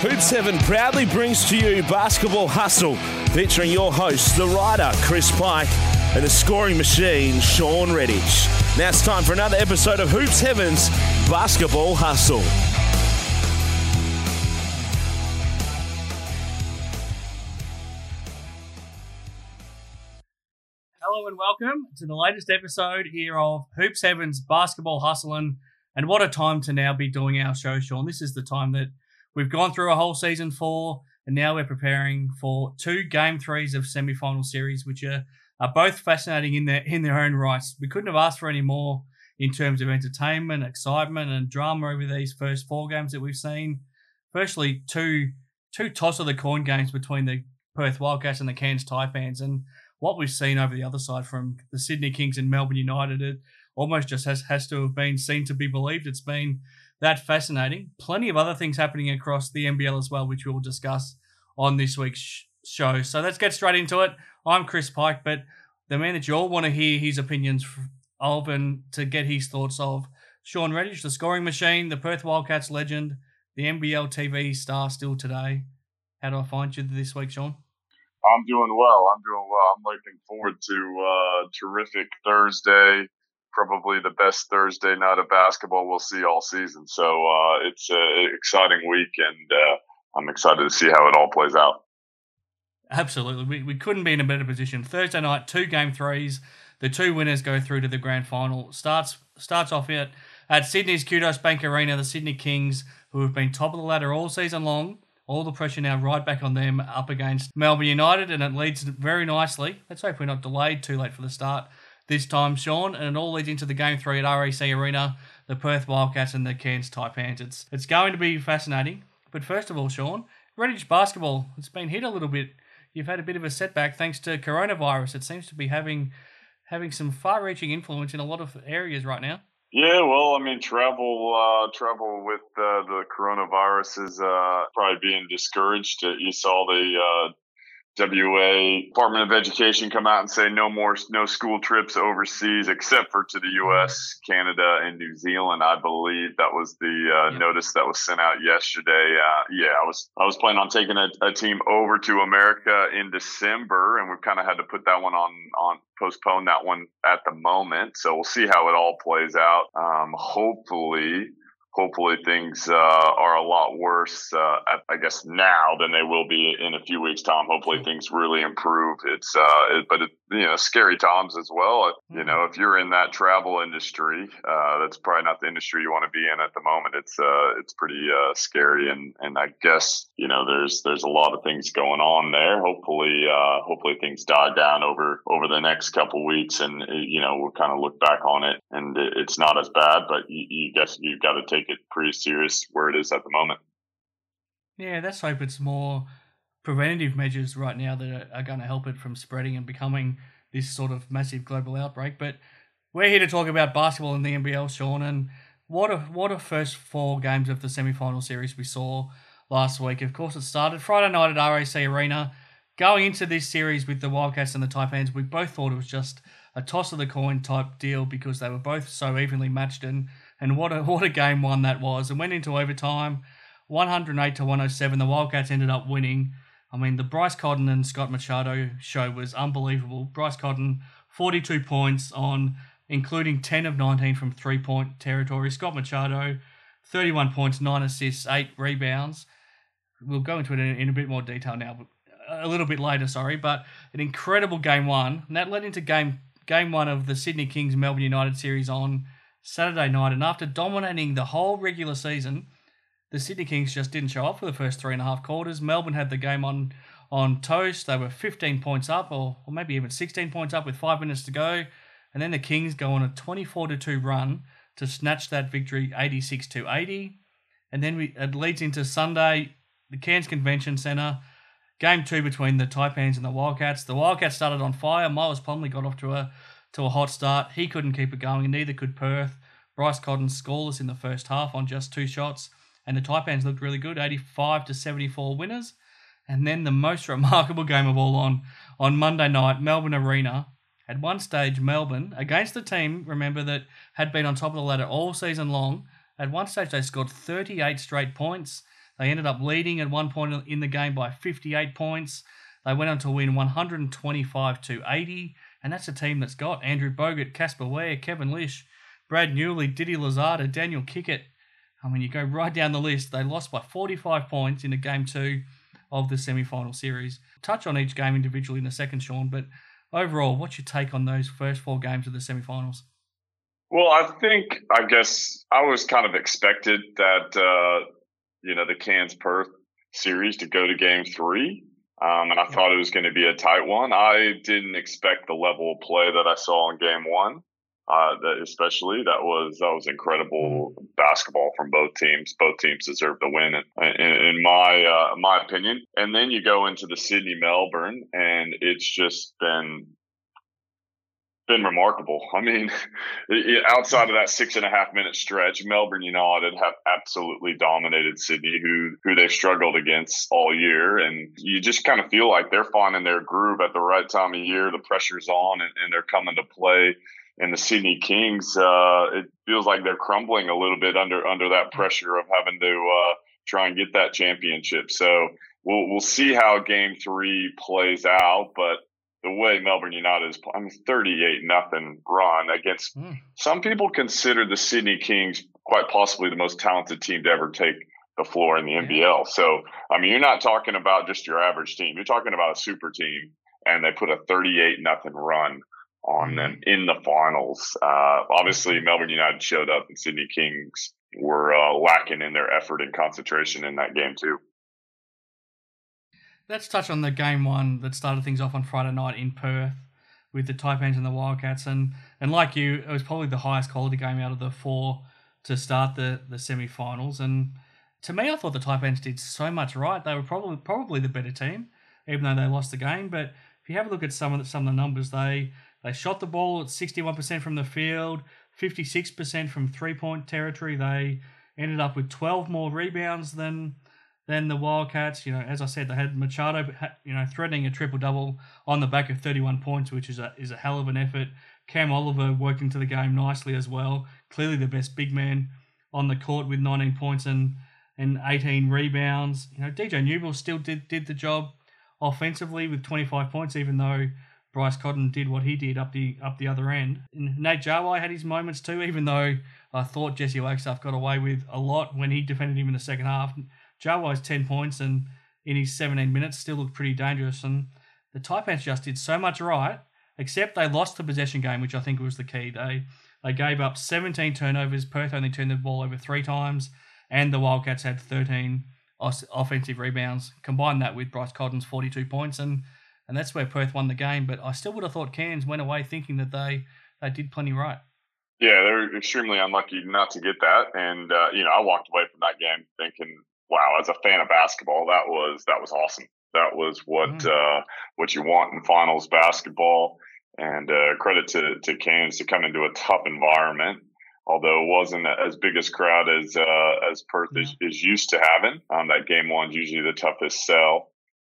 Hoops Heaven proudly brings to you Basketball Hustle, featuring your hosts, the writer Chris Pike and the scoring machine Sean Redhage. Now it's time for another episode of Hoops Heaven's Basketball Hustle. Hello and welcome to the latest episode here of Hoops Heaven's Basketball Hustling. And what a time to now be doing our show, Sean. This is the time that we've gone through a whole season four, and now we're preparing for two game threes of semi-final series, which are, are both fascinating in their in their own rights. We couldn't have asked for any more in terms of entertainment, excitement, and drama over these first four games that we've seen. Firstly, two two toss of the coin games between the Perth Wildcats and the Cairns Taipans, and what we've seen over the other side from the Sydney Kings and Melbourne United, it almost just has, has to have been seen to be believed. It's been that fascinating. Plenty of other things happening across the NBL as well, which we'll discuss on this week's sh- show. So let's get straight into it. I'm Chris Pike, but the man that you all want to hear his opinions of and to get his thoughts of, Sean Redhage, the scoring machine, the Perth Wildcats legend, the NBL TV star still today. How do I find you this week, Sean? I'm doing well. I'm doing well. I'm looking forward to uh, terrific Thursday. Probably the best Thursday night of basketball we'll see all season. So uh, it's an exciting week, and uh, I'm excited to see how it all plays out. Absolutely. We, we couldn't be in a better position. Thursday night, two game threes. The two winners go through to the grand final. Starts starts off at, at Sydney's Kudos Bank Arena, the Sydney Kings, who have been top of the ladder all season long. All the pressure now right back on them up against Melbourne United, and it leads very nicely. Let's hope we're not delayed too late for the start this time, Sean. And it all leads into the game three at RAC Arena, the Perth Wildcats and the Cairns Taipans. It's, it's going to be fascinating. But first of all, Sean, Redhage basketball, it's been hit a little bit. You've had a bit of a setback thanks to coronavirus. It seems to be having having some far-reaching influence in a lot of areas right now. Yeah, well, I mean, travel, uh, travel with uh, the coronavirus is uh, probably being discouraged. You saw the uh, WA Department of Education come out and say no more, no school trips overseas except for to the U.S., Canada, and New Zealand. I believe that was the uh, yeah. notice that was sent out yesterday. Uh, yeah, I was, I was planning on taking a, a team over to America in December, and we've kind of had to put that one on, on postpone that one at the moment. So we'll see how it all plays out. Um, hopefully hopefully things uh, are a lot worse, uh, I guess now than they will be in a few weeks' time. Hopefully things really improve. It's, uh, it, but it, you know, scary times as well. You know, if you're in that travel industry, uh, that's probably not the industry you want to be in at the moment. It's, uh, it's pretty uh, scary, and and I guess you know there's there's a lot of things going on there. Hopefully, hopefully things die down over over the next couple weeks, and you know we'll kind of look back on it, and it's not as bad. But you, you guess you've got to take it pretty serious where it is at the moment. Yeah, let's hope it's more preventative measures right now that are, going to help it from spreading and becoming this sort of massive global outbreak. But we're here to talk about basketball in the NBL, Sean, and what a what a first four games of the semi-final series we saw last week. Of course, it started Friday night at RAC Arena. Going into this series with the Wildcats and the Taipans, we both thought it was just a toss of the coin type deal because they were both so evenly matched and and what a what a game one that was. And went into overtime, 108 to 107. The Wildcats ended up winning. I mean, the Bryce Cotton and Scott Machado show was unbelievable. Bryce Cotton, 42 points on, including 10 of 19 from three point territory. Scott Machado, 31 points, 9 assists, 8 rebounds. We'll go into it in, in a bit more detail now, but uh, a little bit later, sorry. But an incredible game one. And that led into game game one of the Sydney Kings Melbourne United series on Saturday night. And after dominating the whole regular season, the Sydney Kings just didn't show up for the first three and a half quarters. Melbourne had the game on on toast. They were 15 points up, or, or maybe even 16 points up with five minutes to go. And then the Kings go on a 24 to 2 run to snatch that victory 86 to 80. And then we, it leads into Sunday, the Cairns Convention Centre. Game two between the Taipans and the Wildcats. The Wildcats started on fire. Miles Plumlee got off to a to a hot start. He couldn't keep it going, neither could Perth. Bryce Cotton scoreless in the first half on just two shots, and the Taipans looked really good, 85 to 74 winners. And then the most remarkable game of all on on Monday night, Melbourne Arena. At one stage, Melbourne, against the team, remember, that had been on top of the ladder all season long, at one stage they scored 38 straight points. They ended up leading at one point in the game by 58 points. They went on to win 125 to 80, and that's a team that's got Andrew Bogut, Casper Ware, Kevin Lisch, Brad Newley, Didi Louzada, Daniel Kickert. I mean, you go right down the list. They lost by 45 points in a game two of the semi-final series. Touch on each game individually in a second, Sean, but overall, what's your take on those first four games of the semi-finals? Well, I think I guess I was kind of expected that uh, you know the Cairns Perth series to go to Game Three, um, and I thought it was going to be a tight one. I didn't expect the level of play that I saw in Game One. Uh, that especially that was that was incredible mm-hmm. basketball from both teams. Both teams deserved the win, in, in, in my uh, my opinion. And then you go into the Sydney Melbourne, and it's just been been remarkable. I mean, outside of that six and a half minute stretch, Melbourne United have absolutely dominated Sydney, who who they've struggled against all year, and you just kind of feel like they're finding their groove at the right time of year. The pressure's on, and, and they're coming to play. And the Sydney Kings, uh, it feels like they're crumbling a little bit under under that pressure of having to uh, try and get that championship. So we'll we'll see how Game Three plays out, but the way Melbourne United is playing, 38 nothing run against mm. some people consider the Sydney Kings quite possibly the most talented team to ever take the floor in the NBL. So, I mean, you're not talking about just your average team. You're talking about a super team, and they put a 38 nothing run on them hmm. in the finals. Uh, obviously, Melbourne United showed up, and Sydney Kings were uh, lacking in their effort and concentration in that game too let's touch on the game one that started things off on Friday night in Perth with the Taipans and the Wildcats. And, and like you, it was probably the highest quality game out of the four to start the, the semi finals. And to me, I thought the Taipans did so much right. They were probably probably the better team, even though they lost the game. But if you have a look at some of the, some of the numbers, they they shot the ball at 61% from the field, 56% from three point territory. They ended up with 12 more rebounds than then the Wildcats, you know, as I said, they had Machado, you know, threatening a triple double on the back of 31 points, which is a is a hell of an effort. Cam Oliver working to the game nicely as well. Clearly the best big man on the court with 19 points and and 18 rebounds. You know, DJ Newbill still did did the job offensively with 25 points, even though Bryce Cotton did what he did up the up the other end. And Nate Jawai had his moments too, even though I thought Jesse Wagstaff got away with a lot when he defended him in the second half. Jawai's 10 points and in his 17 minutes still looked pretty dangerous. And the Taipans just did so much right, except they lost the possession game, which I think was the key. They they gave up 17 turnovers. Perth only turned the ball over three times, and the Wildcats had 13 offensive rebounds. Combine that with Bryce Cotton's 42 points, and and that's where Perth won the game. But I still would have thought Cairns went away thinking that they they did plenty right. Yeah, they're extremely unlucky not to get that, and uh, you know I walked away from that game thinking wow, as a fan of basketball, that was that was awesome. That was what mm. uh, what you want in finals basketball. And uh, credit to to Cairns to come into a tough environment, although it wasn't as big a crowd as uh, as Perth is, is used to having. Um, that game one's usually the toughest sell.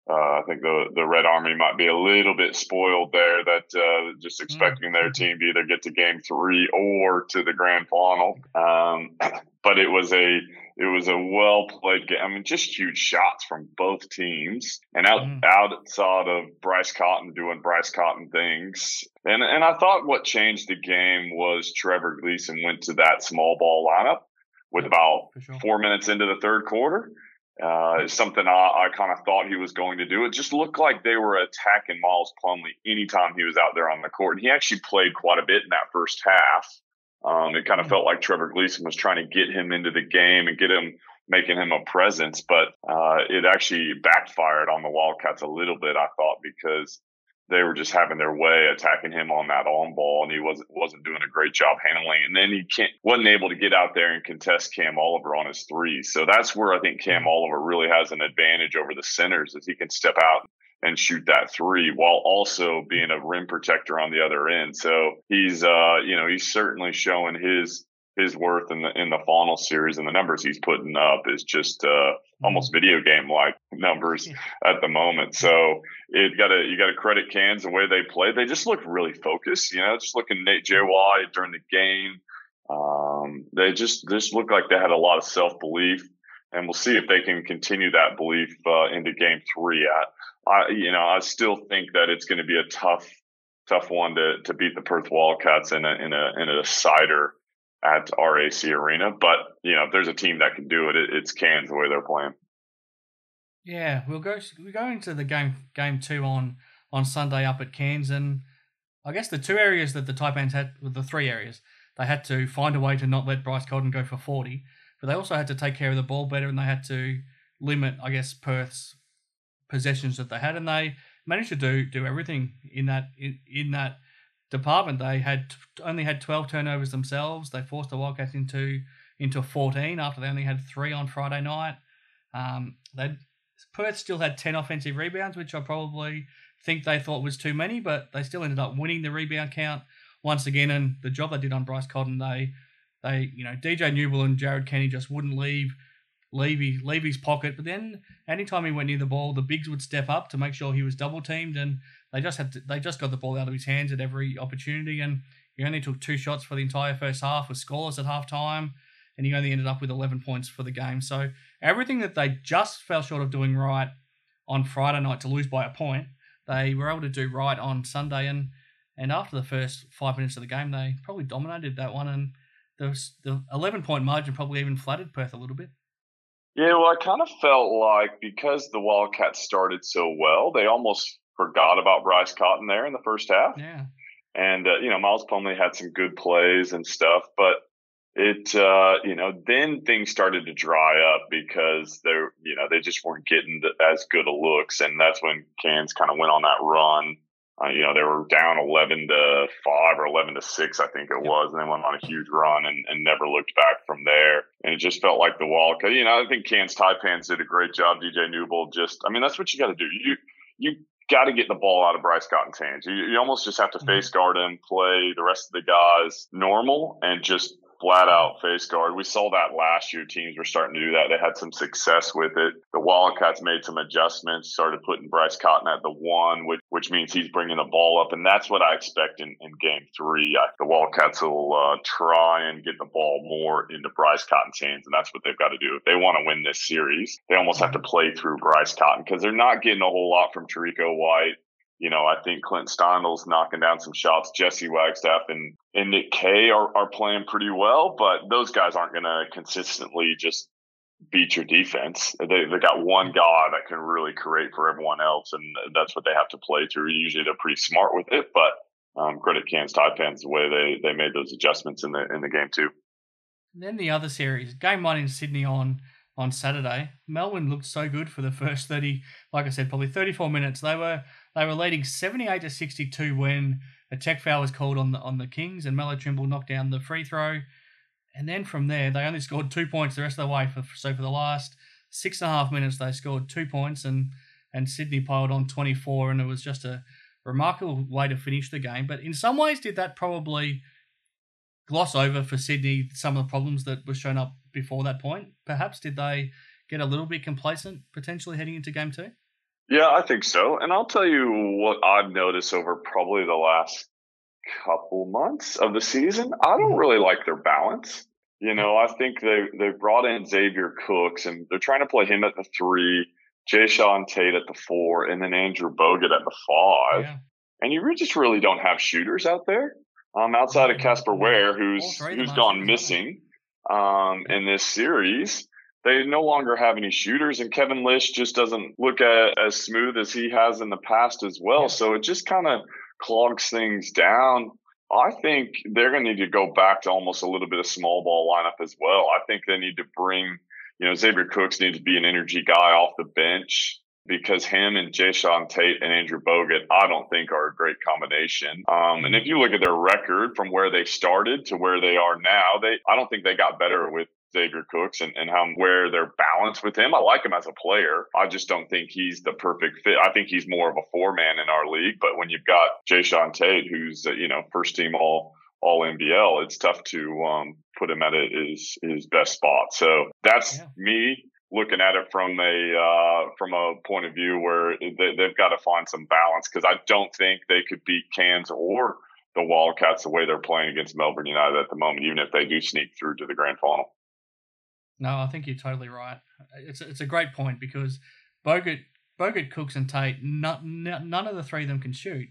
Uh, I think the the Red Army might be a little bit spoiled there. That uh, just mm. expecting their team to either get to Game Three or to the Grand Final. Um, but it was a it was a well played game. I mean, just huge shots from both teams, and out mm. outside of Bryce Cotton doing Bryce Cotton things. And and I thought what changed the game was Trevor Gleeson went to that small ball lineup with about sure. four minutes into the third quarter. Uh, something I, I kind of thought he was going to do. It just looked like they were attacking Miles Plumlee anytime he was out there on the court. And he actually played quite a bit in that first half. Um, it kind of felt like Trevor Gleeson was trying to get him into the game and get him making him a presence, but uh, it actually backfired on the Wildcats a little bit, I thought, because they were just having their way attacking him on that on ball, and he wasn't wasn't doing a great job handling. And then he can't wasn't able to get out there and contest Cam Oliver on his threes. So that's where I think Cam. Oliver really has an advantage over the centers, is he can step out and shoot that three while also being a rim protector on the other end. So he's uh you know he's certainly showing his his worth in the in the final series and the numbers he's putting up is just uh almost mm-hmm. video game like numbers at the moment. So it got to you got to credit Cairns the way they play. They just look really focused. You know, just looking Nate Jawai during the game. Um, they just just looked like they had a lot of self belief and we'll see if they can continue that belief uh, into Game Three. At I, you know, I still think that it's going to be a tough, tough one to to beat the Perth Wildcats in a in a in a cider at RAC Arena. But you know, if there's a team that can do it, it it's Cairns the way they're playing. Yeah, we'll go. We're going to the game game two on on Sunday up at Cairns, and I guess the two areas that the Taipans had, the three areas, they had to find a way to not let Bryce Cotton go for forty, but they also had to take care of the ball better, and they had to limit, I guess, Perth's possessions that they had, and they managed to do do everything in that in, in that department. They had only had twelve turnovers themselves. They forced the Wildcats into into fourteen after they only had three on Friday night. Um, they Perth still had 10 offensive rebounds, which I probably think they thought was too many, but they still ended up winning the rebound count once again. And the job they did on Bryce Cotton, they, they, you know, DJ Newbill and Jarrod Kenny just wouldn't leave, leave his pocket. But then anytime he went near the ball, the bigs would step up to make sure he was double teamed, and they just had to, they just got the ball out of his hands at every opportunity. And he only took two shots for the entire first half, was scoreless at half time and he only ended up with 11 points for the game. So everything that they just fell short of doing right on Friday night to lose by a point, they were able to do right on Sunday. And and after the first five minutes of the game, they probably dominated that one. And the the 11 point margin probably even flattered Perth a little bit. Yeah, well, I kind of felt like because the Wildcats started so well, they almost forgot about Bryce Cotton there in the first half. Yeah. And, uh, you know, Miles Plumlee had some good plays and stuff, but it uh, you know then things started to dry up because they're, you know they just weren't getting the, as good a looks. And that's when Cairns kind of went on that run. Uh, you know they were down 11 to 5 or 11 to 6 i think it was and they went on a huge run and, and never looked back from there. And it just felt like the wall cuz you know i think Cairns taipans did a great job. Dj Newbill just i mean that's what you got to do. You you got to get the ball out of Bryce Cotton's hands. You, you almost just have to mm-hmm. face guard him, play the rest of the guys normal, and just flat out face guard. We saw that last year. Teams were starting to do that. They had some success with it. The Wildcats made some adjustments, started putting Bryce Cotton at the one, which, which means he's bringing the ball up. And that's what I expect in, in game three. I, the Wildcats will uh, try and get the ball more into Bryce Cotton's hands. And that's what they've got to do. If they want to win this series, they almost have to play through Bryce Cotton because they're not getting a whole lot from Terrico White you know, I think Clint Steindl's knocking down some shots. Jesse Wagstaff and, and Nick Kay are, are playing pretty well, but those guys aren't going to consistently just beat your defense. They, they got one guy that can really create for everyone else, and that's what they have to play through. Usually they're pretty smart with it, but um, credit Cairns Taipans the way they, they made those adjustments in the in the game too. then the other series, game one in Sydney on on Saturday, Melbourne looked so good for the first thirty, like I said, probably thirty four minutes. They were they were leading 78 to 62 when a tech foul was called on the on the Kings and Melo Trimble knocked down the free throw. And then from there, they only scored two points the rest of the way. For, so for the last six and a half minutes, they scored two points and, and Sydney piled on 24. And it was just a remarkable way to finish the game. But in some ways, did that probably gloss over for Sydney some of the problems that were shown up before that point? Perhaps did they get a little bit complacent potentially heading into game two? Yeah, I think so. And I'll tell you what I've noticed over probably the last couple months of the season. I don't mm-hmm. really like their balance. You know, I think they they brought in Xavier Cooks and they're trying to play him at the three, Jae'Sean Tate at the four, and then Andrew Bogut at the five. Yeah. And you just really don't have shooters out there. Um, outside of Casper Ware, who's who's gone missing um, in this series they no longer have any shooters, and Kevin Lisch just doesn't look at, as smooth as he has in the past as well. So it just kind of clogs things down. I think they're going to need to go back to almost a little bit of small ball lineup as well. I think they need to bring, you know, Xavier Cooks needs to be an energy guy off the bench because him and Jae'Sean Tate and Andrew Bogut, I don't think are a great combination. Um, and if you look at their record from where they started to where they are now, they I don't think they got better with Xavier Cooks and, and how where they're balanced with him. I like him as a player. I just don't think he's the perfect fit. I think he's more of a four man in our league. But when you've got Jae'Sean Tate, who's uh, you know first team all all NBL, it's tough to um, put him at his his best spot. So that's yeah. me looking at it from a uh, from a point of view where they, they've got to find some balance because I don't think they could beat Cairns or the Wildcats the way they're playing against Melbourne United at the moment, even if they do sneak through to the grand final. No, I think you're totally right. It's a, it's a great point because Bogut, Bogut, Cooks, and Tate, not, none of the three of them can shoot.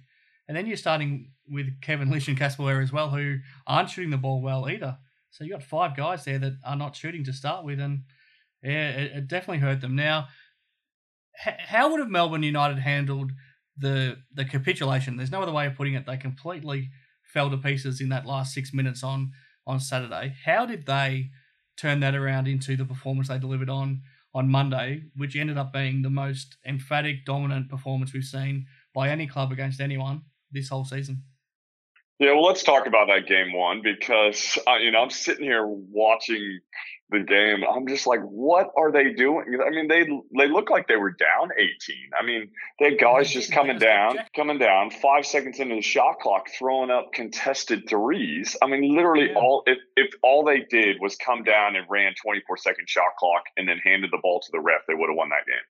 And then you're starting with Kevin Lisch and Casper Ware as well, who aren't shooting the ball well either. So you've got five guys there that are not shooting to start with, and yeah, it, it definitely hurt them. Now, h- how would have Melbourne United handled the the capitulation? There's no other way of putting it. They completely fell to pieces in that last six minutes on on Saturday. How did they turn that around into the performance they delivered on on Monday, which ended up being the most emphatic, dominant performance we've seen by any club against anyone this whole season. Yeah, well, let's talk about that game one because uh, you know I'm sitting here watching the game. I'm just like, what are they doing? I mean, they they look like they were down 18. I mean, they had guys just coming down, coming down. Five seconds into the shot clock, throwing up contested threes. I mean, literally yeah. all if if all they did was come down and ran 24 second shot clock and then handed the ball to the ref, they would have won that game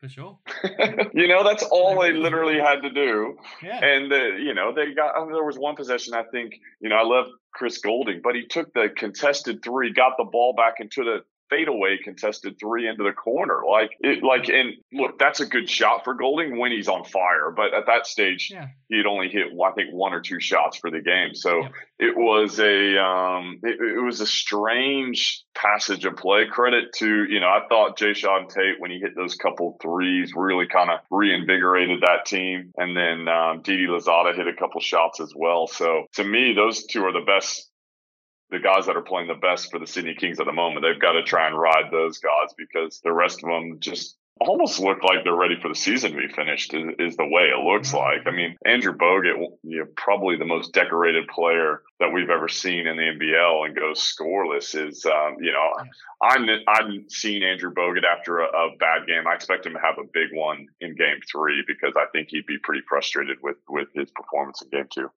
for sure. you know, that's all they literally had to do. Yeah. And, uh, you know, they got, I mean, there was one possession, I think, you know, I love Chris Goulding, but he took the contested three, got the ball back into the fadeaway contested three into the corner. Like it, like, and look, that's a good shot for Goulding when he's on fire. But at that stage, yeah. he'd only hit, I think, one or two shots for the game. So yeah. it was a, um, it, it, was a strange passage of play. Credit to, you know, I thought Jae'Sean Tate when he hit those couple threes really kind of reinvigorated that team. And then um, Didi Louzada hit a couple shots as well. So to me, those two are the best the guys that are playing the best for the Sydney Kings at the moment. They've got to try and ride those guys because the rest of them just almost look like they're ready for the season to be finished is, is the way it looks like. I mean, Andrew Bogut, you know, probably the most decorated player that we've ever seen in the NBL and goes scoreless is, um, you know, I'm, I'm seeing Andrew Bogut after a, a, bad game. I expect him to have a big one in game three because I think he'd be pretty frustrated with, with his performance in game two.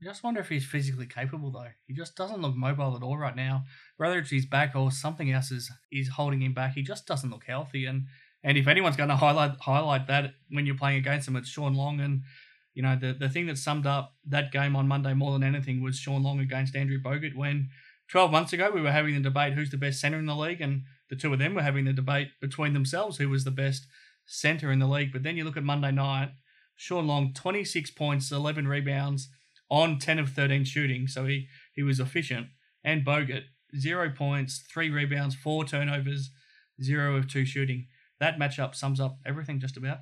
I just wonder if he's physically capable though. He just doesn't look mobile at all right now. Whether it's his back or something else is is holding him back. He just doesn't look healthy. And and if anyone's going to highlight highlight that when you're playing against him, it's Shawn Long. And you know the the thing that summed up that game on Monday more than anything was Shawn Long against Andrew Bogut. When 12 months ago we were having the debate who's the best center in the league, and the two of them were having the debate between themselves who was the best center in the league. But then you look at Monday night, Shawn Long 26 points, 11 rebounds on 10 of 13 shooting, so he, he was efficient. And Bogut, zero points, three rebounds, four turnovers, zero of two shooting. That matchup sums up everything just about.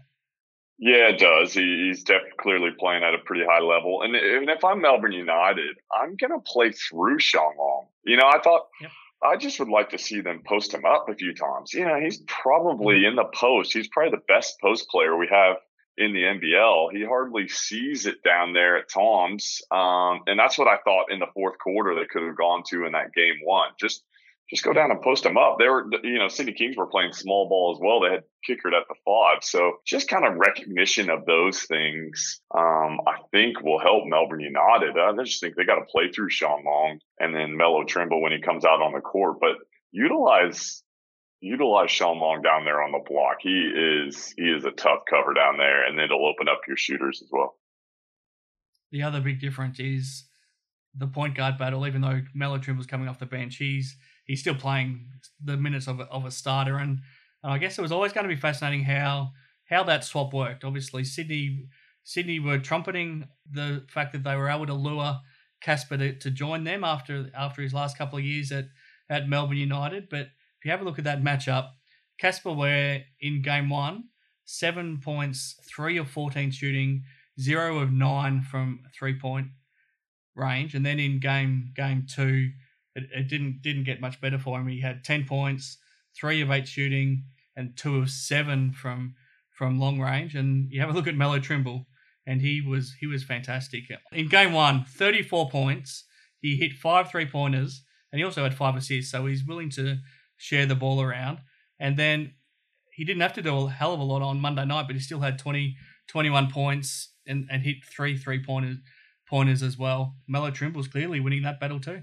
Yeah, it does. He, he's definitely clearly playing at a pretty high level. And, and if I'm Melbourne United, I'm going to play through Shawn Long. You know, I thought. Yep. I just would like to see them post him up a few times. You know, he's probably mm-hmm. in the post. He's probably the best post player we have in the NBL. He hardly sees it down there at Tom's. Um, and that's what I thought in the fourth quarter they could have gone to in that game one. Just just go down and post them up. They were, you know, Sydney Kings were playing small ball as well. They had Kickert at the five. So just kind of recognition of those things, um, I think will help Melbourne United. I just think they got to play through Shawn Long and then Melo Trimble when he comes out on the court, but utilize utilize Shawn Long down there on the block. He is he is a tough cover down there, and it'll open up your shooters as well. The other big difference is the point guard battle. Even though Melo was coming off the bench, he's he's still playing the minutes of a, of a starter, and, and I guess it was always going to be fascinating how how that swap worked. Obviously, Sydney Sydney were trumpeting the fact that they were able to lure Casper to, to join them after after his last couple of years at at Melbourne United, but if you have a look at that matchup, Casper Ware in game one, seven points, three of 14 shooting, zero of nine from three point range. And then in game game two, it, it didn't didn't get much better for him. He had 10 points, three of eight shooting, and two of seven from from long range. And you have a look at Melo Trimble, and he was he was fantastic. In game one, 34 points. He hit five three pointers, and he also had five assists. So he's willing to share the ball around. And then he didn't have to do a hell of a lot on Monday night, but he still had 20, 21 points and, and hit three three pointers pointers as well. Melo Trimble's clearly winning that battle too.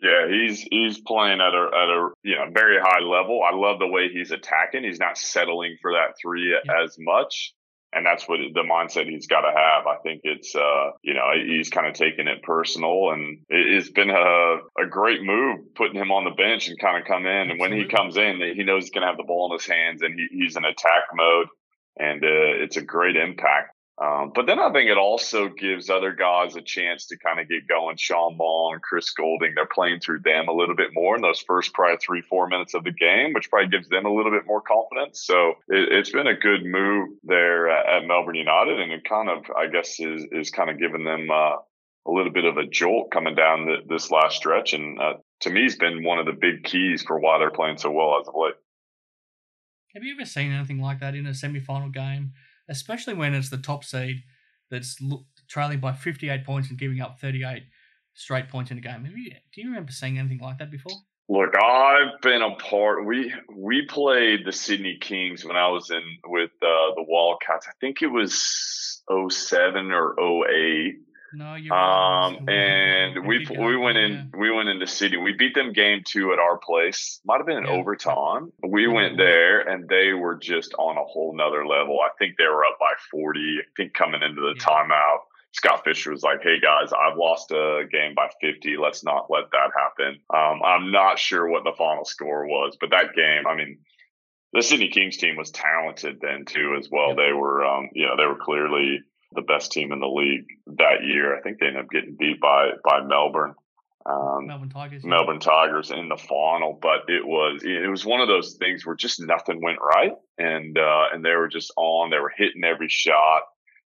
Yeah, he's he's playing at a at a you know very high level. I love the way he's attacking. He's not settling for that three yeah. as much. And that's what the mindset he's got to have. I think it's, uh, you know, he's kind of taking it personal, and it's been a, a great move putting him on the bench and kind of come in. And when he comes in, he knows he's going to have the ball in his hands, and he, he's in attack mode, and uh, it's a great impact. Um, but then I think it also gives other guys a chance to kind of get going. Shawn Long, Chris Goulding, they're playing through them a little bit more in those first probably three, four minutes of the game, which probably gives them a little bit more confidence. So it, has been a good move there at, Melbourne United, and it kind of, I guess, is is kind of giving them uh, a little bit of a jolt coming down the, this last stretch. And uh, to me, it's been one of the big keys for why they're playing so well as of late. Have you ever seen anything like that in a semi-final game? Especially when it's the top seed that's trailing by 58 points and giving up 38 straight points in a game. You, do you remember seeing anything like that before? Look, I've been a part. We we played the Sydney Kings when I was in with uh, the Wildcats. I think it was 07 or 08 no, you're um, and we we went in we went into Sydney. We beat them game two at our place. Might have been in yeah. overtime. We yeah. went there and they were just on a whole nother level. I think they were up by forty. I think coming into the yeah. timeout, Scott Fisher was like, "Hey guys, I've lost a game by 50. Let's not let that happen." Um, I'm not sure what the final score was, but that game, I mean, the Sydney Kings team was talented then too as well. They were, um, you know, they were clearly the best team in the league that year. I think they ended up getting beat by by Melbourne. Um, Melbourne Tigers. Melbourne Tigers in the final, but it was it was one of those things where just nothing went right, and uh, and they were just on. They were hitting every shot,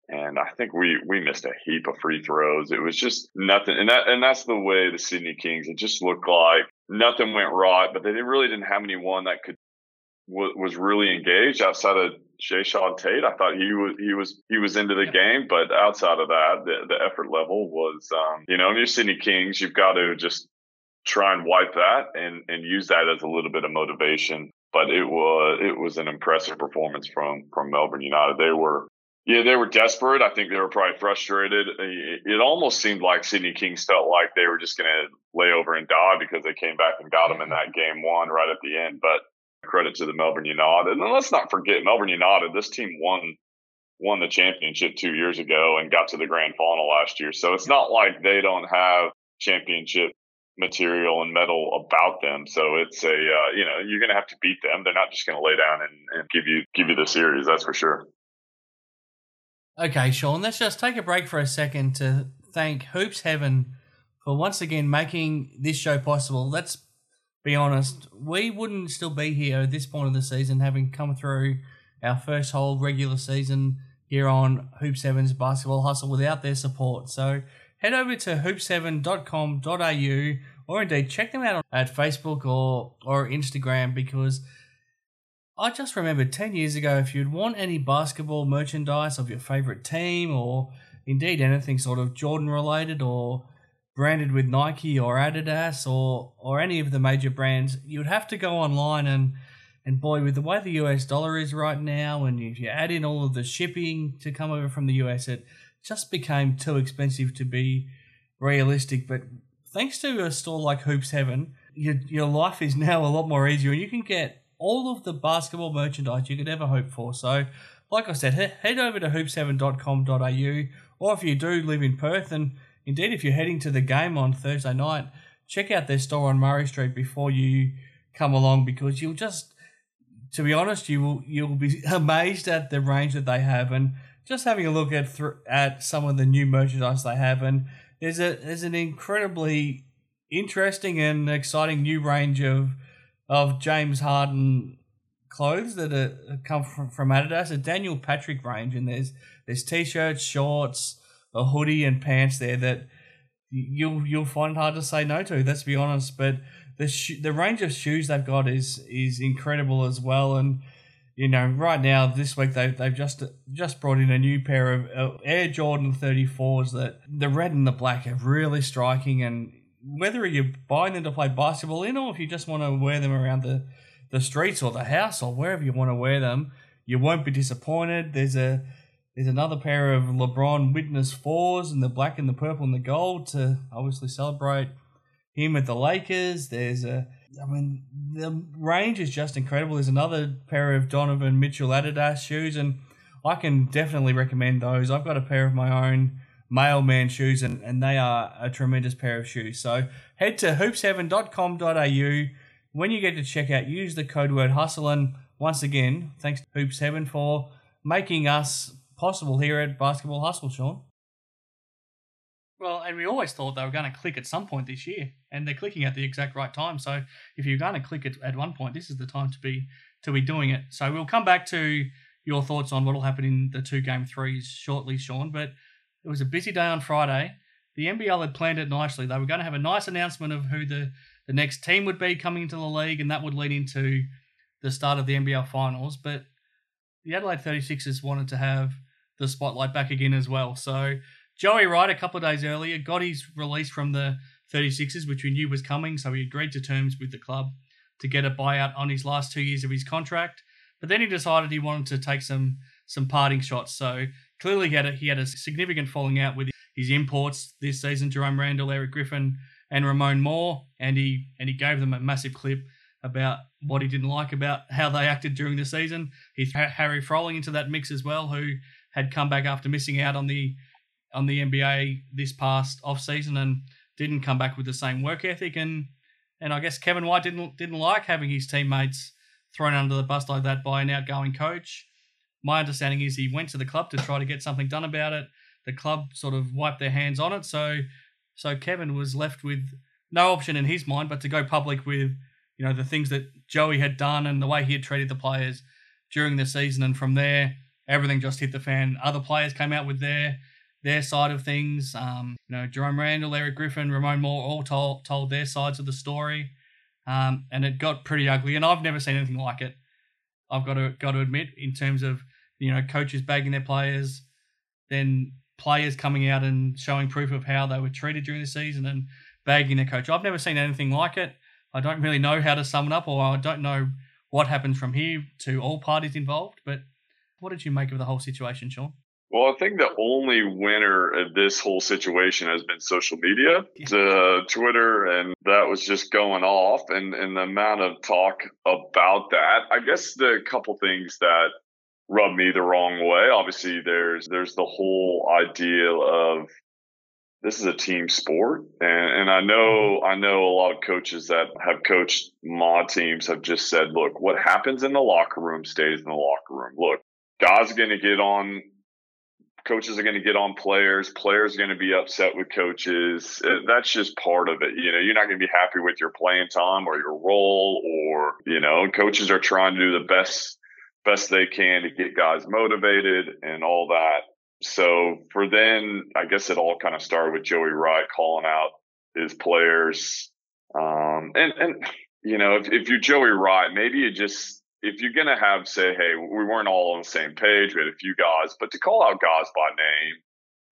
and I think we we missed a heap of free throws. It was just nothing, and that and that's the way the Sydney Kings. It just looked like nothing went right, but they really didn't have anyone that could was really engaged outside of Jae'Sean Tate. I thought he was he was he was into the yeah. game, but outside of that, the, the effort level was um, you know, your Sydney Kings, you've got to just try and wipe that and and use that as a little bit of motivation. But it was it was an impressive performance from from Melbourne United. They were yeah, they were desperate. I think they were probably frustrated. It, it almost seemed like Sydney Kings felt like they were just going to lay over and die because they came back and got them in that game one right at the end. But credit to the Melbourne United. And let's not forget Melbourne United. This team won won the championship two years ago and got to the grand final last year. So it's not like they don't have championship material and metal about them. So it's a uh, you know you're going to have to beat them. They're not just going to lay down and, and give you give you the series. That's for sure. Okay, Sean. Let's just take a break for a second to thank Hoops Heaven for once again making this show possible. Let's be honest, we wouldn't still be here at this point of the season, having come through our first whole regular season here on Hoops Heaven's Basketball Hustle without their support. So head over to hoopsheaven.com.au or indeed check them out at Facebook or, or Instagram because I just remember 10 years ago if you'd want any basketball merchandise of your favorite team or indeed anything sort of Jordan related or branded with Nike or Adidas or or any of the major brands, you would have to go online and and boy, with the way the US dollar is right now, and if you add in all of the shipping to come over from the US, it just became too expensive to be realistic. But thanks to a store like Hoops Heaven, your your life is now a lot more easier, and you can get all of the basketball merchandise you could ever hope for. So, like I said, head over to hoopsheaven.com.au, or if you do live in Perth and Indeed, if you're heading to the game on Thursday night, check out their store on Murray Street before you come along because you'll just, to be honest, you will you'll be amazed at the range that they have. And just having a look at th- at some of the new merchandise they have and there's a there's an incredibly interesting and exciting new range of of James Harden clothes that are, come from, from Adidas, a Daniel Patrick range, and there's there's t-shirts, shorts, a hoodie and pants there that you'll you'll find hard to say no to. Let's be honest, but the sh- the range of shoes they've got is is incredible as well. And you know, right now this week they they've just just brought in a new pair of uh, Air Jordan 34s that the red and the black are really striking. And whether you're buying them to play basketball in or if you just want to wear them around the the streets or the house or wherever you want to wear them, you won't be disappointed. There's a there's another pair of LeBron Witness fours in the black and the purple and the gold to obviously celebrate him at the Lakers. There's a, I mean, the range is just incredible. There's another pair of Donovan Mitchell Adidas shoes, and I can definitely recommend those. I've got a pair of my own mailman shoes, and, and they are a tremendous pair of shoes. So head to hoopsheaven.com.au. When you get to checkout, use the code word hustle. And once again, thanks to Hoops Heaven for making us possible here at Basketball Hustle, Sean. Well, and we always thought they were going to click at some point this year, and they're clicking at the exact right time. So if you're going to click it at one point, this is the time to be to be doing it. So we'll come back to your thoughts on what will happen in the two game threes shortly, Sean. But it was a busy day on Friday. The NBL had planned it nicely. They were going to have a nice announcement of who the, the next team would be coming into the league, and that would lead into the start of the NBL finals. But the Adelaide 36ers wanted to have the spotlight back again as well. So Joey Wright, a couple of days earlier, got his release from the 36ers, which we knew was coming. So he agreed to terms with the club to get a buyout on his last two years of his contract. But then he decided he wanted to take some some parting shots. So clearly he had a, he had a significant falling out with his imports this season: Jerome Randle, Eric Griffin, and Ramon Moore. And he and he gave them a massive clip about what he didn't like about how they acted during the season. He threw Harry Froling into that mix as well, who had come back after missing out on the on the NBA this past off season and didn't come back with the same work ethic and and I guess Kevin White didn't didn't like having his teammates thrown under the bus like that by an outgoing coach. My understanding is he went to the club to try to get something done about it. The club sort of wiped their hands on it, so so Kevin was left with no option in his mind but to go public with you know the things that Joey had done and the way he had treated the players during the season, and from there everything just hit the fan. Other players came out with their their side of things. Um, you know, Jerome Randle, Eric Griffin, Ramon Moore all told told their sides of the story, um, and it got pretty ugly. And I've never seen anything like it. I've got to got to admit, in terms of you know coaches bagging their players, then players coming out and showing proof of how they were treated during the season and bagging their coach. I've never seen anything like it. I don't really know how to sum it up, or I don't know what happens from here to all parties involved. But what did you make of the whole situation, Sean? Well, I think the only winner of this whole situation has been social media. Twitter, and that was just going off. And, and the amount of talk about that, I guess the couple things that rub me the wrong way. Obviously, there's there's the whole idea of this is a team sport, and, and I know mm-hmm. I know a lot of coaches that have coached mod teams have just said, look, what happens in the locker room stays in the locker room. Look, guys are going to get on coaches are going to get on players. Players are going to be upset with coaches. Uh, that's just part of it. You know, you're not going to be happy with your playing time or your role, or you know, coaches are trying to do the best best they can to get guys motivated and all that. So for then, I guess it all kind of started with Joey Wright calling out his players. Um, and and you know, if if you're Joey Wright, maybe you just if you're going to have, say, hey, we weren't all on the same page, we had a few guys, but to call out guys by name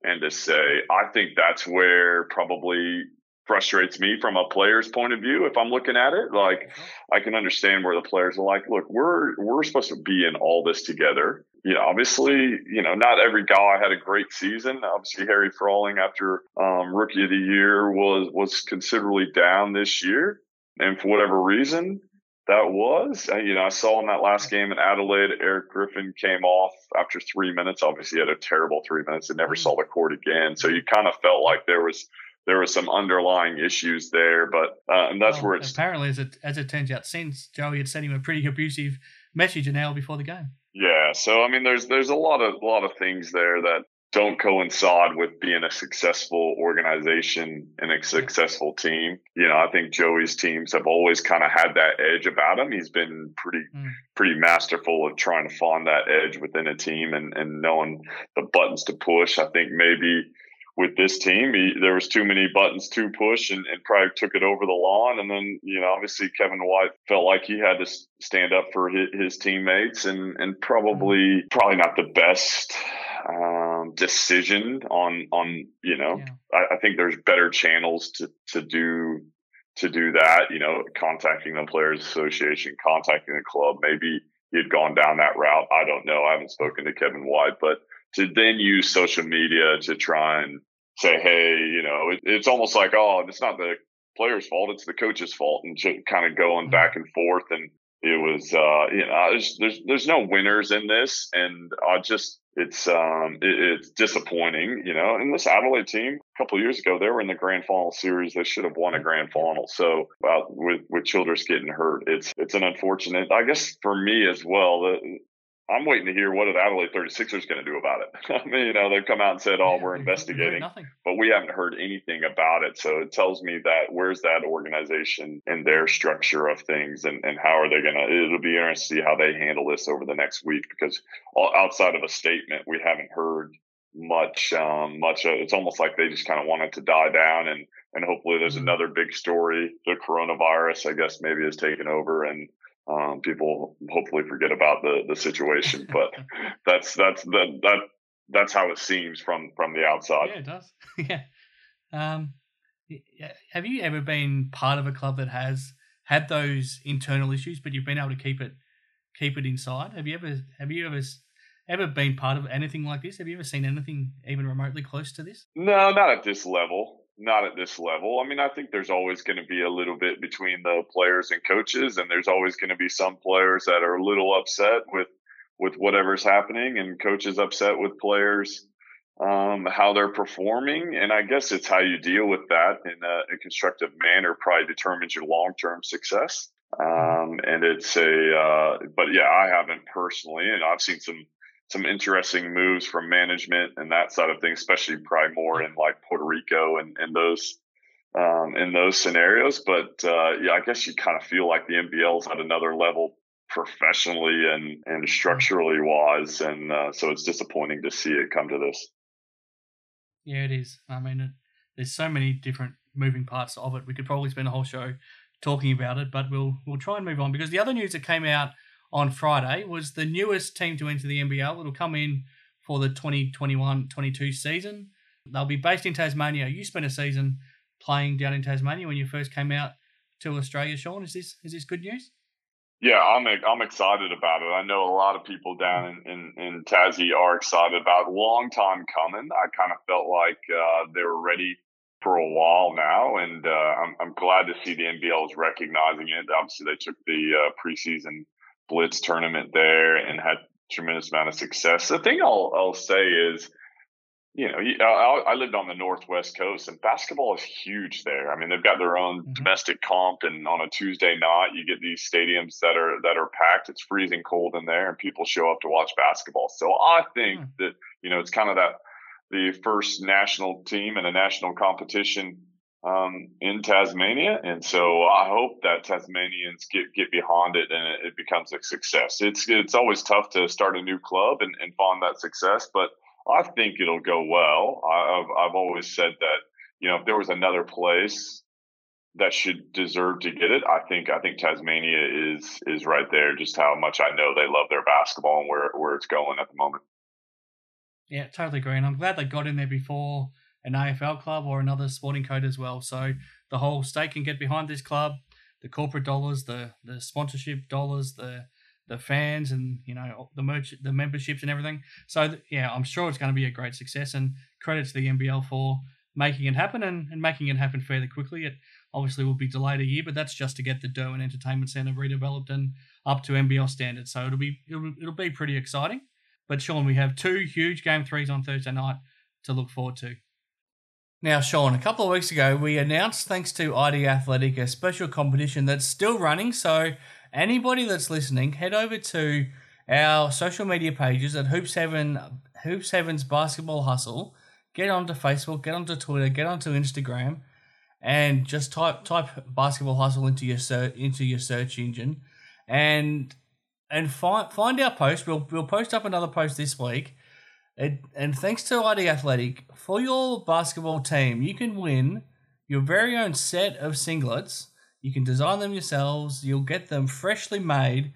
and to say, I think that's where probably frustrates me from a player's point of view. If I'm looking at it, like mm-hmm. I can understand where the players are like, look, we're we're supposed to be in all this together. You know, obviously, you know, not every guy had a great season. Obviously, Harry Froling after um, rookie of the year was was considerably down this year, and for whatever reason, that was. You know, I saw in that last game in Adelaide, Eric Griffin came off after three minutes. Obviously, he had a terrible three minutes and never mm. saw the court again. So you kind of felt like there was there was some underlying issues there, but uh, and that's well, where it's apparently as it as it turns out, since Joey had sent him a pretty abusive message an hour before the game. Yeah, so I mean, there's there's a lot of a lot of things there that don't coincide with being a successful organization and a successful team. You know, I think Joey's teams have always kind of had that edge about him. He's been pretty mm. pretty masterful of trying to find that edge within a team and, and knowing the buttons to push. I think maybe with this team, he, there was too many buttons to push and, and, probably took it over the lawn. And then, you know, obviously Kevin White felt like he had to stand up for his, his teammates and, and probably, mm. probably not the best um, decision on on you know yeah. I, I, think there's better channels to to do to do that you know contacting the players association contacting the club maybe he had gone down that route i don't know i haven't spoken to kevin white but to then use social media to try and say hey you know it, it's almost like oh it's not the player's fault it's the coach's fault and kind of going mm-hmm. back and forth and it was uh, you know there's, there's there's no winners in this, and I just it's um it, it's disappointing, you know. And this Adelaide team a couple years ago, they were in the grand final series. They should have won a grand final. So uh, with with Childress getting hurt, it's it's an unfortunate. I guess for me as well. The, I'm waiting to hear what the Adelaide 36ers going to do about it. I mean, you know, they've come out and said, "Oh, yeah, we're investigating," but we haven't heard anything about it. So it tells me that where's that organization and their structure of things, and, and how are they going to? It'll be interesting to see how they handle this over the next week because all, outside of a statement, we haven't heard much. Um, much. Uh, it's almost like they just kind of want it to die down, and and hopefully there's mm-hmm. another big story. The coronavirus, I guess, maybe has taken over and um, people hopefully forget about the the situation, but that's that's that that that's how it seems from from the outside. Yeah, it does. yeah. Um, have you ever been part of a club that has had those internal issues, but you've been able to keep it keep it inside? Have you ever have you ever ever been part of anything like this? Have you ever seen anything even remotely close to this? No, not at this level not at this level. I mean, I think there's always going to be a little bit between the players and coaches, and there's always going to be some players that are a little upset with with whatever's happening, and coaches upset with players um, how they're performing. And I guess it's how you deal with that in a, a constructive manner probably determines your long term success. Um, and it's a, uh, but yeah, I haven't personally, and I've seen some some interesting moves from management and that side of things, especially probably more in like Puerto Rico and, and those um, in those scenarios. But uh, yeah, I guess you kind of feel like the NBL's at another level professionally and and structurally wise, and uh, so it's disappointing to see it come to this. Yeah, it is. I mean, there's so many different moving parts of it. We could probably spend a whole show talking about it, but we'll we'll try and move on because the other news that came out on Friday was the newest team to enter the NBL. It'll come in for the 2021-22 season. They'll be based in Tasmania. You spent a season playing down in Tasmania when you first came out to Australia, Sean. Is this is this good news? Yeah, I'm I'm excited about it. I know a lot of people down in, in, in Tassie are excited about it. Long time coming. I kind of felt like uh, they were ready for a while now, and uh, I'm I'm glad to see the NBL is recognizing it. Obviously, they took the uh, preseason blitz tournament there and had tremendous amount of success. The thing I'll I'll say is, you know, I, I lived on the northwest coast, and basketball is huge there. I mean, they've got their own mm-hmm. domestic comp, and on a Tuesday night, you get these stadiums that are that are packed. It's freezing cold in there, and people show up to watch basketball. So I think mm. that you know it's kind of that the first national team and a national competition um, in Tasmania, and so I hope that Tasmanians get get behind it and it, it, becomes a success. It's it's always tough to start a new club and, and find that success, but I think it'll go well. I, I've I've always said that you know if there was another place that should deserve to get it, I think I think Tasmania is is right there. Just how much I know they love their basketball and where where it's going at the moment. Yeah, totally agree, and I'm glad they got in there before an AFL club or another sporting code as well. So the whole state can get behind this club, the corporate dollars, the the sponsorship dollars, the the fans, and you know the merch, the memberships, and everything. So yeah, I'm sure it's going to be a great success. And credit to the NBL for making it happen and, and making it happen fairly quickly. It obviously will be delayed a year, but that's just to get the Derwent Entertainment Centre redeveloped and up to NBL standards. So it'll be it'll, it'll be pretty exciting. But Sean, we have two huge game threes on Thursday night to look forward to. Now, Sean, a couple of weeks ago, we announced, thanks to ID Athletic, a special competition that's still running. So, anybody that's listening, head over to our social media pages at Hoops Heaven, Hoops Heaven's Basketball Hustle. Get onto Facebook, get onto Twitter, get onto Instagram, and just type type Basketball Hustle into your search into your search engine, and and find find our post. We'll we'll post up another post this week it, and thanks to ID Athletic, for your basketball team, you can win your very own set of singlets. You can design them yourselves, you'll get them freshly made.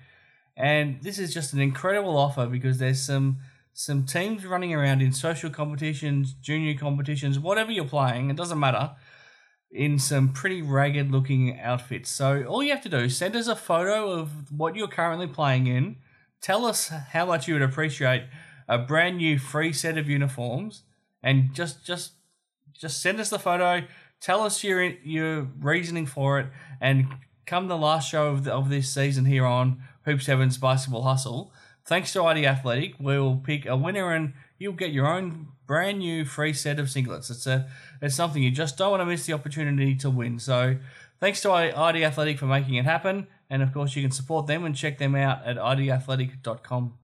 And this is just an incredible offer because there's some some teams running around in social competitions, junior competitions, whatever you're playing, it doesn't matter, in some pretty ragged looking outfits. So all you have to do is send us a photo of what you're currently playing in. Tell us how much you would appreciate a brand new free set of uniforms, and just just just send us the photo. Tell us your your reasoning for it, and come the last show of, the, of this season here on Hoops Heaven's Basketball Hustle, thanks to ID Athletic, we'll pick a winner and you'll get your own brand new free set of singlets. It's a it's something you just don't want to miss the opportunity to win. So thanks to ID Athletic for making it happen. And of course, you can support them and check them out at idathletic.com.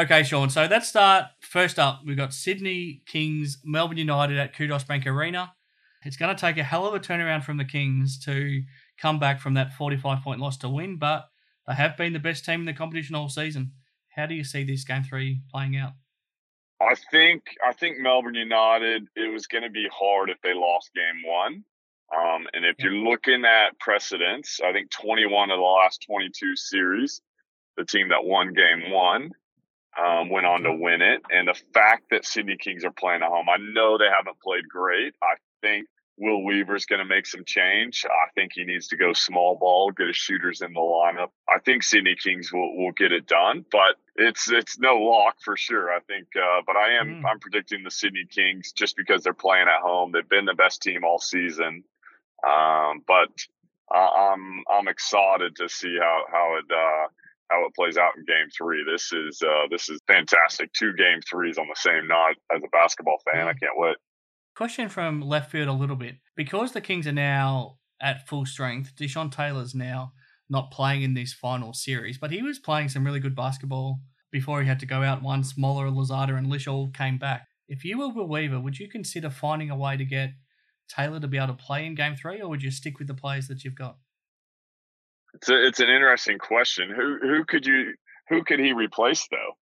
Okay, Sean. So let's start. First up, we've got Sydney Kings, Melbourne United at Qudos Bank Arena. It's going to take a hell of a turnaround from the Kings to come back from that 45 point loss to win, but they have been the best team in the competition all season. How do you see this game three playing out? I think I think Melbourne United. It was going to be hard if they lost game one. Um, and if you're looking at precedents, I think 21 of the last 22 series, the team that won game one um, went on to win it. And the fact that Sydney Kings are playing at home, I know they haven't played great. I think Will Weaver's going to make some change. I think he needs to go small ball, get his shooters in the lineup. I think Sydney Kings will, will get it done, but it's it's no lock for sure. I think, uh, but I am mm. I'm predicting the Sydney Kings just because they're playing at home. They've been the best team all season, um, but uh, I'm I'm excited to see how how it uh, how it plays out in Game Three. This is uh, this is fantastic. Two Game Threes on the same night. As a basketball fan, I can't wait. Question from left field a little bit because the Kings are now at full strength. Deshaun Taylor's now not playing in this final series, but he was playing some really good basketball before he had to go out once Moller, Louzada, and Lisch all came back. If you were Weaver, would you consider finding a way to get Taylor to be able to play in Game Three, or would you stick with the players that you've got? It's a, it's an interesting question. Who who could you who could he replace though?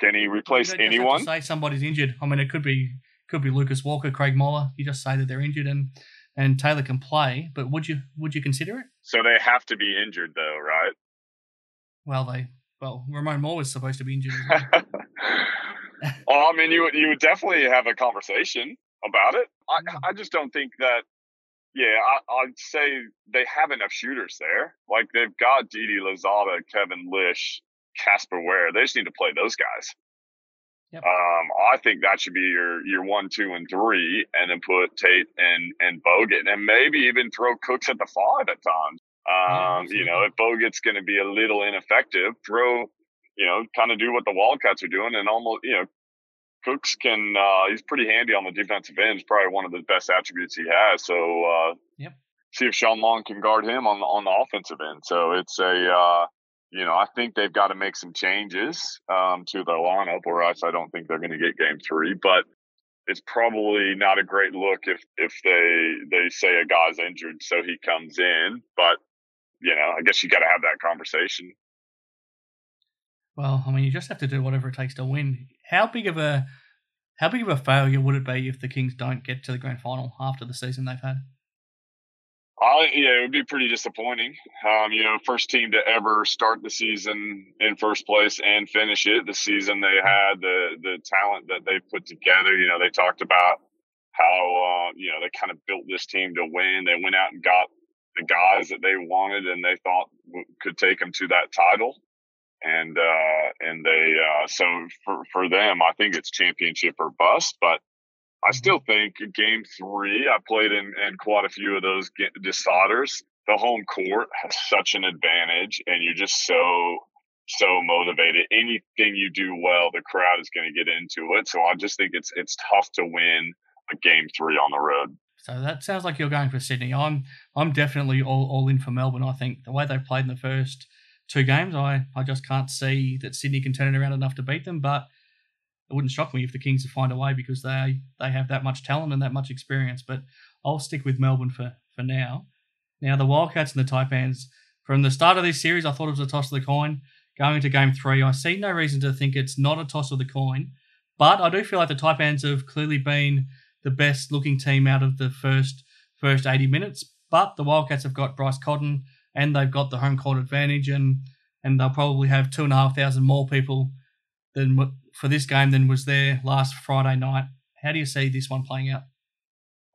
Can he replace you anyone? say somebody's injured. I mean, it could be could be Lucas Walker, Craig Moller. You just say that they're injured and and Taylor can play. But would you would you consider it? So they have to be injured though, right? Well, they well Ramon Moore was supposed to be injured. well, I mean, you would you would definitely have a conversation about it. I I just don't think that. Yeah, I, would say they have enough shooters there. Like they've got Didi Louzada, Kevin Lisch, Casper Ware. They just need to play those guys. Yep. Um, I think that should be your your one, two, and three, and then put Tate and and Bogut, and maybe even throw Cooks at the five at times. Um, yeah, you know, if Bogut's going to be a little ineffective, throw, you know, kind of do what the Wildcats are doing, and almost, you know, Cooks can. Uh, he's pretty handy on the defensive end. It's probably one of the best attributes he has. So, uh, yep. See if Shawn Long can guard him on the on the offensive end. So it's a uh, you know, I think they've got to make some changes um, to their lineup, or else I don't think they're going to get game three. But it's probably not a great look if if they they say a guy's injured, so he comes in. But you know, I guess you got to have that conversation. Well, I mean, you just have to do whatever it takes to win. How big of a how big of a failure would it be if the Kings don't get to the grand final after the season they've had? I, yeah, it would be pretty disappointing. Um, you know, first team to ever start the season in first place and finish it. The season they had, the the talent that they put together. You know, they talked about how uh, you know they kind of built this team to win. They went out and got the guys that they wanted and they thought could take them to that title. And uh, and they uh, so for for them, I think it's championship or bust. But I still think game three, I played in, in quite a few of those deciders. The home court has such an advantage, and you're just so, so motivated. Anything you do well, the crowd is going to get into it. So I just think it's it's tough to win a game three on the road. So that sounds like you're going for Sydney. I'm I'm definitely all, all in for Melbourne. I think the way they played in the first two games, I, I just can't see that Sydney can turn it around enough to beat them. But it wouldn't shock me if the Kings find a way because they they have that much talent and that much experience. But I'll stick with Melbourne for for now. Now the Wildcats and the Taipans. From the start of this series, I thought it was a toss of the coin. Going into Game Three, I see no reason to think it's not a toss of the coin. But I do feel like the Taipans have clearly been the best looking team out of the first first 80 minutes. But the Wildcats have got Bryce Cotton and they've got the home court advantage, and and they'll probably have two and a half thousand more people than for this game than was there last Friday night. How do you see this one playing out?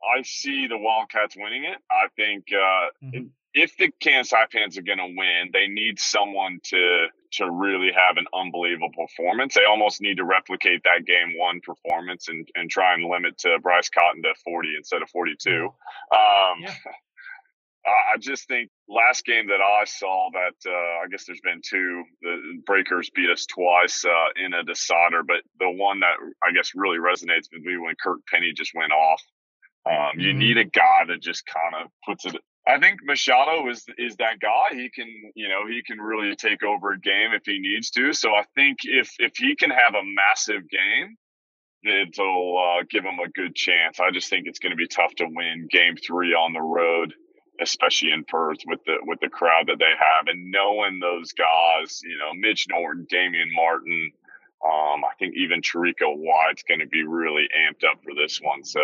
I see the Wildcats winning it. I think uh, mm-hmm. if the Cairns Taipans are going to win, they need someone to to really have an unbelievable performance. They almost need to replicate that game one performance and, and try and limit to Bryce Cotton to 40 instead of 42. Um, yeah. I just think last game that I saw that uh, I guess there's been two. The Breakers beat us twice uh, in a decider, but the one that I guess really resonates with me when Kirk Penney just went off. Um, mm-hmm. You need a guy that just kind of puts it. I think Machado is is that guy. He can, you know, he can really take over a game if he needs to. So I think if if he can have a massive game, it'll uh, give him a good chance. I just think it's going to be tough to win Game Three on the road especially in Perth with the with the crowd that they have, and knowing those guys, you know, Mitch Norton, Damian Martin, um, I think even Terrico White's going to be really amped up for this one. So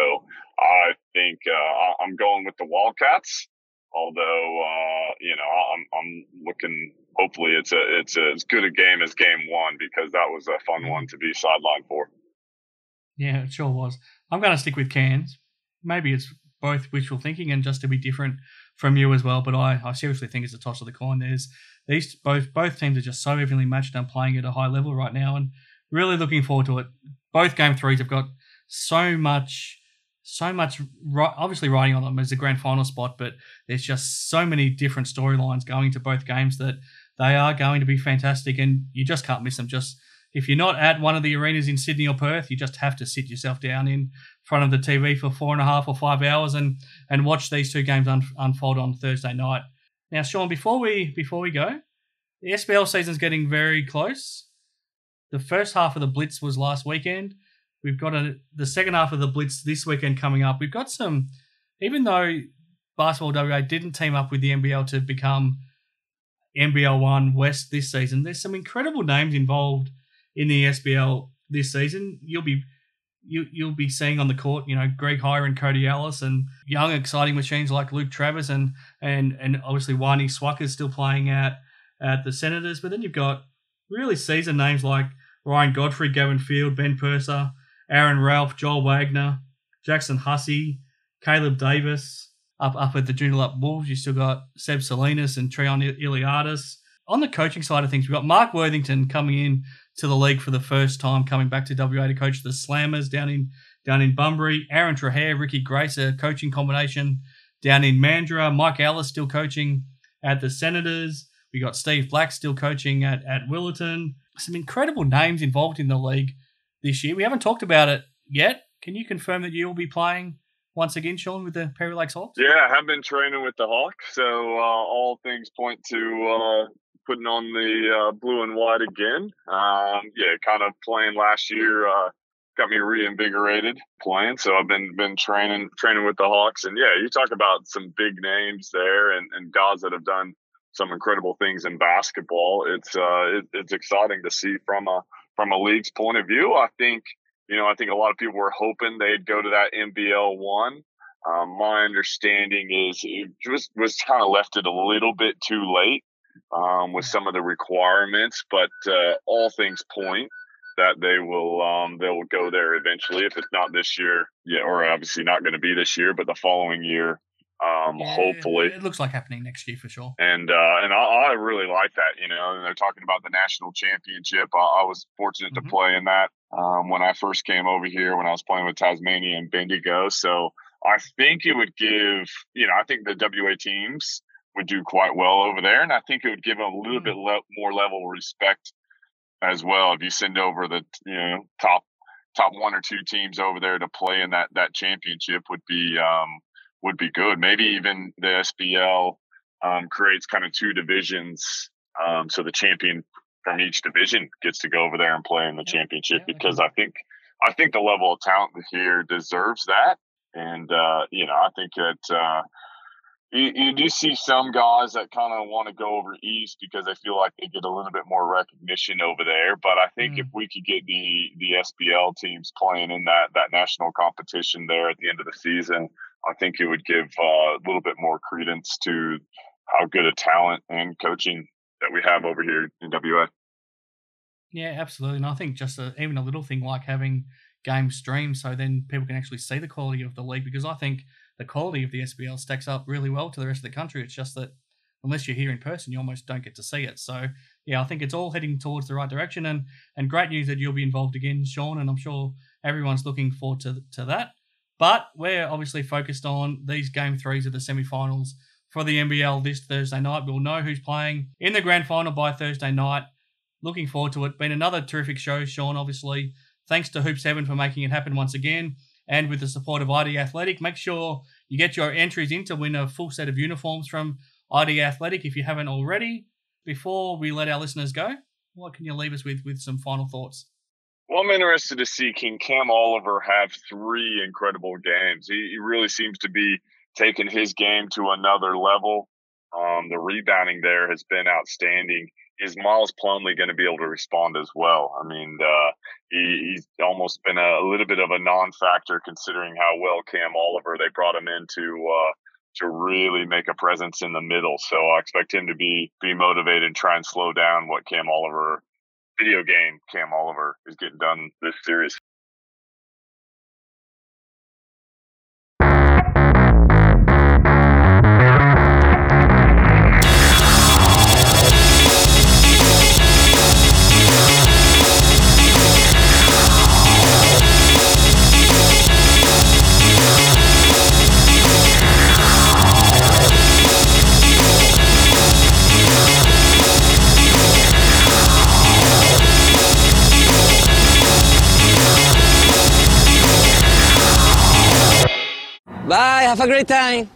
I think uh, I'm going with the Wildcats. Although uh, you know, I'm I'm looking. Hopefully, it's a it's a, as good a game as game one because that was a fun one to be sidelined for. Yeah, it sure was. I'm going to stick with Cairns. Maybe it's both wishful thinking and just to be different from you as well. But I, I seriously think it's a toss of the coin. There's these both both teams are just so evenly matched and playing at a high level right now, and really looking forward to it. Both game threes have got so much, so much. Obviously, riding on them as a grand final spot, but there's just so many different storylines going to both games that they are going to be fantastic, and you just can't miss them. Just if you're not at one of the arenas in Sydney or Perth, you just have to sit yourself down in front of the TV for four and a half or five hours and and watch these two games un- unfold on Thursday night. Now, Sean, before we before we go, the SBL season's getting very close. The first half of the Blitz was last weekend. We've got a, the second half of the Blitz this weekend coming up. We've got some, even though Basketball WA didn't team up with the NBL to become NBL One West this season, there's some incredible names involved in the SBL this season. You'll be you you'll be seeing on the court, you know, Greg Hire and Cody Ellis and young exciting machines like Luke Travers and and and obviously Wani Swaka still playing at at the Senators. But then you've got really seasoned names like Ryan Godfrey, Gavin Field, Ben Purser, Aaron Ralph, Joel Wagner, Jackson Hussey, Caleb Davis. Up up at the Joondalup Wolves, you still got Seb Salinas and Treon Iliadis. On the coaching side of things, we've got Mark Worthington coming in to the league for the first time, coming back to WA to coach the Slammers down in down in Bunbury. Aaron Trahair, Ricky Grace, a coaching combination down in Mandurah. Mike Ellis still coaching at the Senators. We got Steve Black still coaching at, at Willetton. Some incredible names involved in the league this year. We haven't talked about it yet. Can you confirm that you'll be playing once again, Sean, with the Perry Lakes Hawks? Yeah, I have been training with the Hawks, so uh, all things point to uh, putting on the uh, blue and white again. Um, yeah, kind of playing last year uh, got me reinvigorated playing. So I've been been training training with the Hawks, and yeah, you talk about some big names there and, and guys that have done some incredible things in basketball. It's uh, it, it's exciting to see from a from a league's point of view. I think you know I think a lot of people were hoping they'd go to that NBL one. Um, my understanding is it was was kind of left it a little bit too late um, with some of the requirements, but uh, all things point that they will um, they will go there eventually. If it's not this year, yeah, or obviously not going to be this year, but the following year, um, yeah, hopefully. It looks like happening next year for sure. And uh, and I, I, really like that. You know, and they're talking about the national championship. I, I was fortunate mm-hmm. to play in that um, when I first came over here when I was playing with Tasmania and Bendigo. So I think it would give you know I think the WA teams would do quite well over there, and I think it would give them a little mm. bit le- more level of respect as well if you send over the you know top top one or two teams over there to play in that that championship would be um, would be good. Maybe even the SBL um, creates kind of two divisions, um, so the champion from each division gets to go over there and play in the yeah, championship yeah, because I think I think the level of talent here deserves that, and uh, you know I think that. Uh, you, you do see some guys that kind of want to go over east because they feel like they get a little bit more recognition over there. But I think mm. if we could get the the SBL teams playing in that that national competition there at the end of the season, I think it would give uh, a little bit more credence to how good a talent and coaching that we have over here in WA. Yeah, absolutely. And I think just a, even a little thing like having game streams so then people can actually see the quality of the league because I think the quality of the SBL stacks up really well to the rest of the country. It's just that unless you're here in person, you almost don't get to see it. So yeah, I think it's all heading towards the right direction, and and great news that you'll be involved again, Sean. And I'm sure everyone's looking forward to to that. But we're obviously focused on these game threes of the semi-finals for the NBL this Thursday night. We'll know who's playing in the grand final by Thursday night. Looking forward to it. Been another terrific show, Sean, obviously. Thanks to Hoops Heaven for making it happen once again. And with the support of ID Athletic, make sure you get your entries in to win a full set of uniforms from ID Athletic if you haven't already. Before we let our listeners go, what can you leave us with with some final thoughts? Well, I'm interested to see can Cam Oliver have three incredible games. He, he really seems to be taking his game to another level. Um, the rebounding there has been outstanding. Is Miles Plumlee going to be able to respond as well? I mean, uh, he, he's almost been a, a, little bit of a non-factor considering how well Cam Oliver they brought him in to uh, to really make a presence in the middle. So I expect him to be be motivated and try and slow down what Cam Oliver video game Cam Oliver is getting done this series. Bye, have a great time.